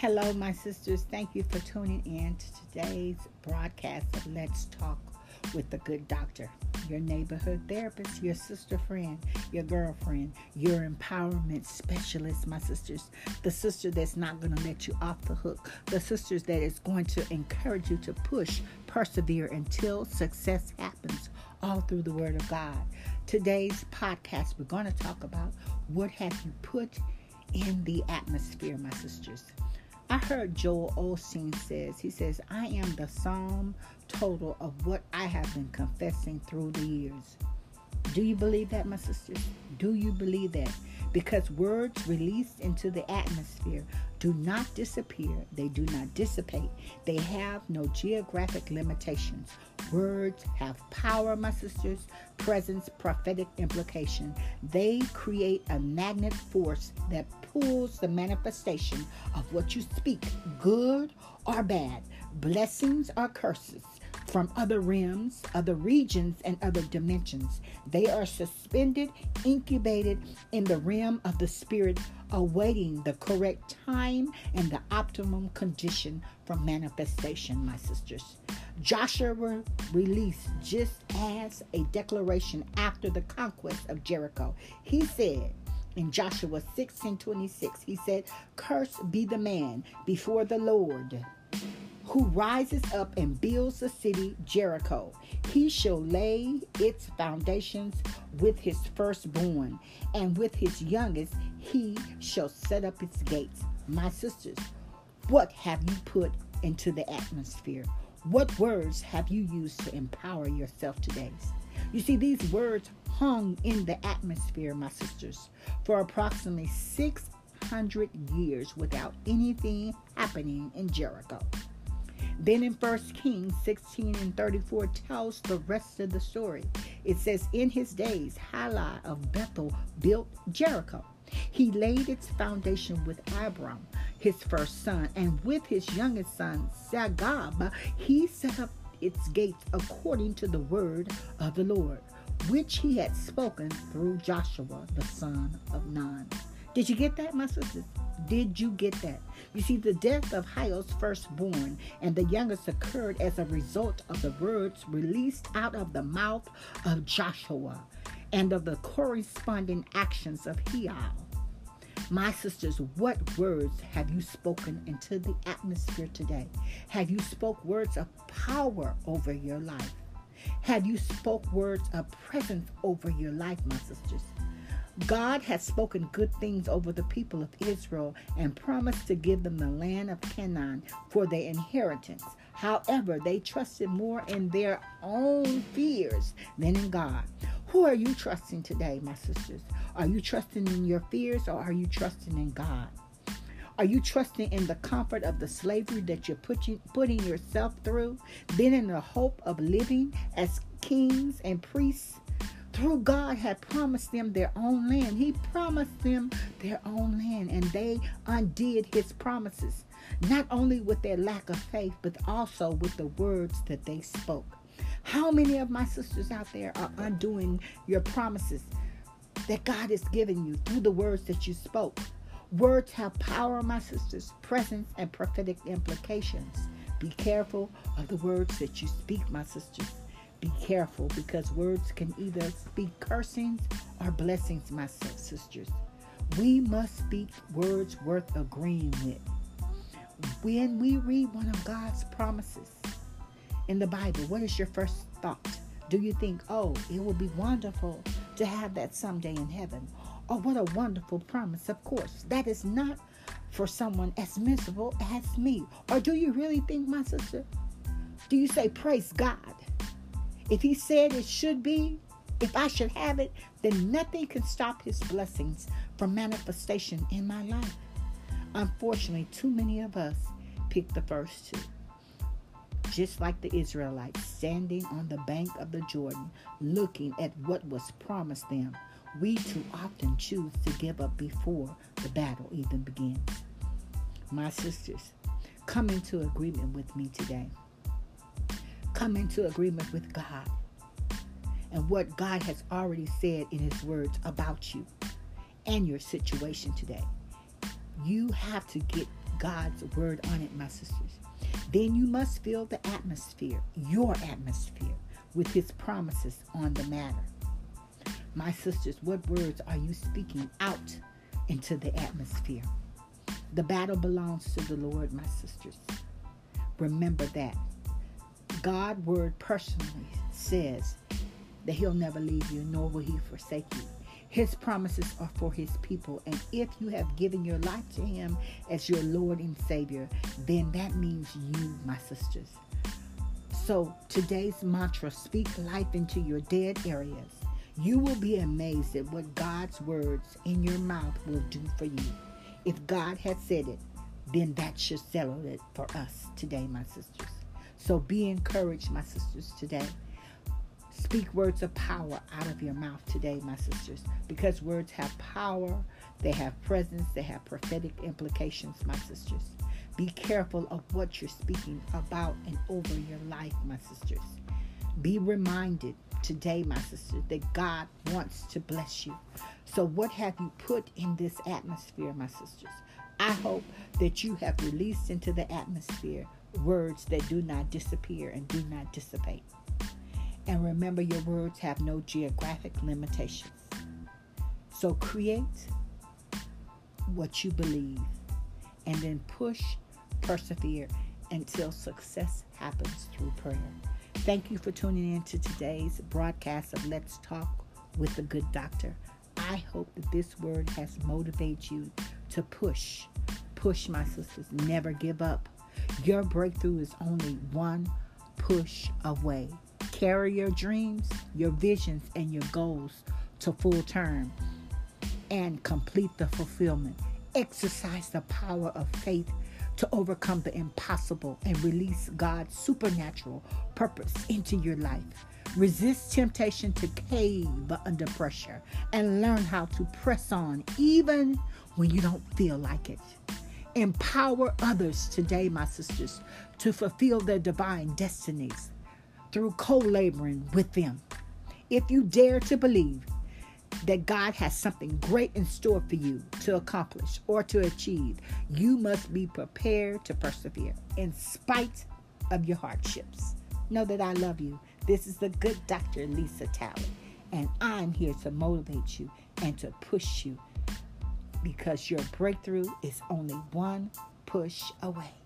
Hello, my sisters. Thank you for tuning in to today's broadcast of Let's Talk with the Good Doctor, your neighborhood therapist, your sister friend, your girlfriend, your empowerment specialist, my sisters. The sister that's not going to let you off the hook, the sisters that is going to encourage you to push, persevere until success happens, all through the Word of God. Today's podcast, we're going to talk about what have you put in the atmosphere, my sisters. I heard Joel Osteen says, he says, I am the sum total of what I have been confessing through the years. Do you believe that, my sisters? Do you believe that? Because words released into the atmosphere do not disappear, they do not dissipate, they have no geographic limitations. Words have power, my sisters, presence, prophetic implication. They create a magnet force that pulls the manifestation of what you speak, good or bad, blessings or curses from other realms, other regions, and other dimensions. They are suspended, incubated in the realm of the spirit, awaiting the correct time and the optimum condition for manifestation, my sisters. Joshua released just as a declaration after the conquest of Jericho. He said, in Joshua 16 26, he said, Cursed be the man before the Lord who rises up and builds the city Jericho. He shall lay its foundations with his firstborn, and with his youngest he shall set up its gates. My sisters, what have you put into the atmosphere? What words have you used to empower yourself today? You see, these words hung in the atmosphere, my sisters, for approximately 600 years without anything happening in Jericho. Then in 1 Kings 16 and 34 tells the rest of the story. It says, In his days, Hieli of Bethel built Jericho. He laid its foundation with Abiram, his first son, and with his youngest son, Segub, he set up its gates according to the word of the Lord, which he had spoken through Joshua, the son of Nun. Did you get that, my sisters? Did you get that? You see, the death of Hiel's firstborn and the youngest occurred as a result of the words released out of the mouth of Joshua and of the corresponding actions of Hiel. My sisters, what words have you spoken into the atmosphere today? Have you spoke words of power over your life? Have you spoke words of presence over your life, my sisters? God has spoken good things over the people of Israel and promised to give them the land of Canaan for their inheritance. However, they trusted more in their own fears than in God. Who are you trusting today, my sisters? Are you trusting in your fears or are you trusting in God? Are you trusting in the comfort of the slavery that you're putting, putting yourself through? Then, in the hope of living as kings and priests through God had promised them their own land. He promised them their own land, and they undid his promises, not only with their lack of faith, but also with the words that they spoke. How many of my sisters out there are undoing your promises that God has given you through the words that you spoke? Words have power, my sisters, presence, and prophetic implications. Be careful of the words that you speak, my sisters. Be careful because words can either speak cursings or blessings, my sisters. We must speak words worth agreeing with. When we read one of God's promises in the Bible, what is your first thought? Do you think, oh, it will be wonderful to have that someday in heaven? Oh, what a wonderful promise. Of course, that is not for someone as miserable as me. Or do you really think, my sister? Do you say, praise God? If he said it should be, if I should have it, then nothing can stop his blessings from manifestation in my life. Unfortunately, too many of us pick the first two. Just like the Israelites standing on the bank of the Jordan, looking at what was promised them, we too often choose to give up before the battle even begins. My sisters, come into agreement with me today come into agreement with God and what God has already said in His words about you and your situation today. You have to get God's word on it, my sisters. Then you must fill the atmosphere, your atmosphere, with his promises on the matter. My sisters, what words are you speaking out into the atmosphere? The battle belongs to the Lord, my sisters. Remember that. God word personally says that he'll never leave you, nor will he forsake you. His promises are for his people. And if you have given your life to him as your Lord and Savior, then that means you, my sisters. So today's mantra speak life into your dead areas. You will be amazed at what God's words in your mouth will do for you. If God has said it, then that should settle it for us today, my sisters. So be encouraged, my sisters, today. Speak words of power out of your mouth today, my sisters, because words have power, they have presence, they have prophetic implications, my sisters. Be careful of what you're speaking about and over your life, my sisters. Be reminded today, my sisters, that God wants to bless you. So, what have you put in this atmosphere, my sisters? I hope that you have released into the atmosphere words that do not disappear and do not dissipate. And remember, your words have no geographic limitations. So create what you believe and then push, persevere until success happens through prayer. Thank you for tuning in to today's broadcast of Let's Talk with the Good Doctor. I hope that this word has motivated you to push. Push, my sisters. Never give up. Your breakthrough is only one push away. Carry your dreams, your visions, and your goals to full term and complete the fulfillment. Exercise the power of faith to overcome the impossible and release God's supernatural purpose into your life. Resist temptation to cave under pressure and learn how to press on even when you don't feel like it. Empower others today, my sisters, to fulfill their divine destinies through co laboring with them. If you dare to believe that God has something great in store for you to accomplish or to achieve, you must be prepared to persevere in spite of your hardships. Know that I love you. This is the good Dr. Lisa Talley, and I'm here to motivate you and to push you because your breakthrough is only one push away.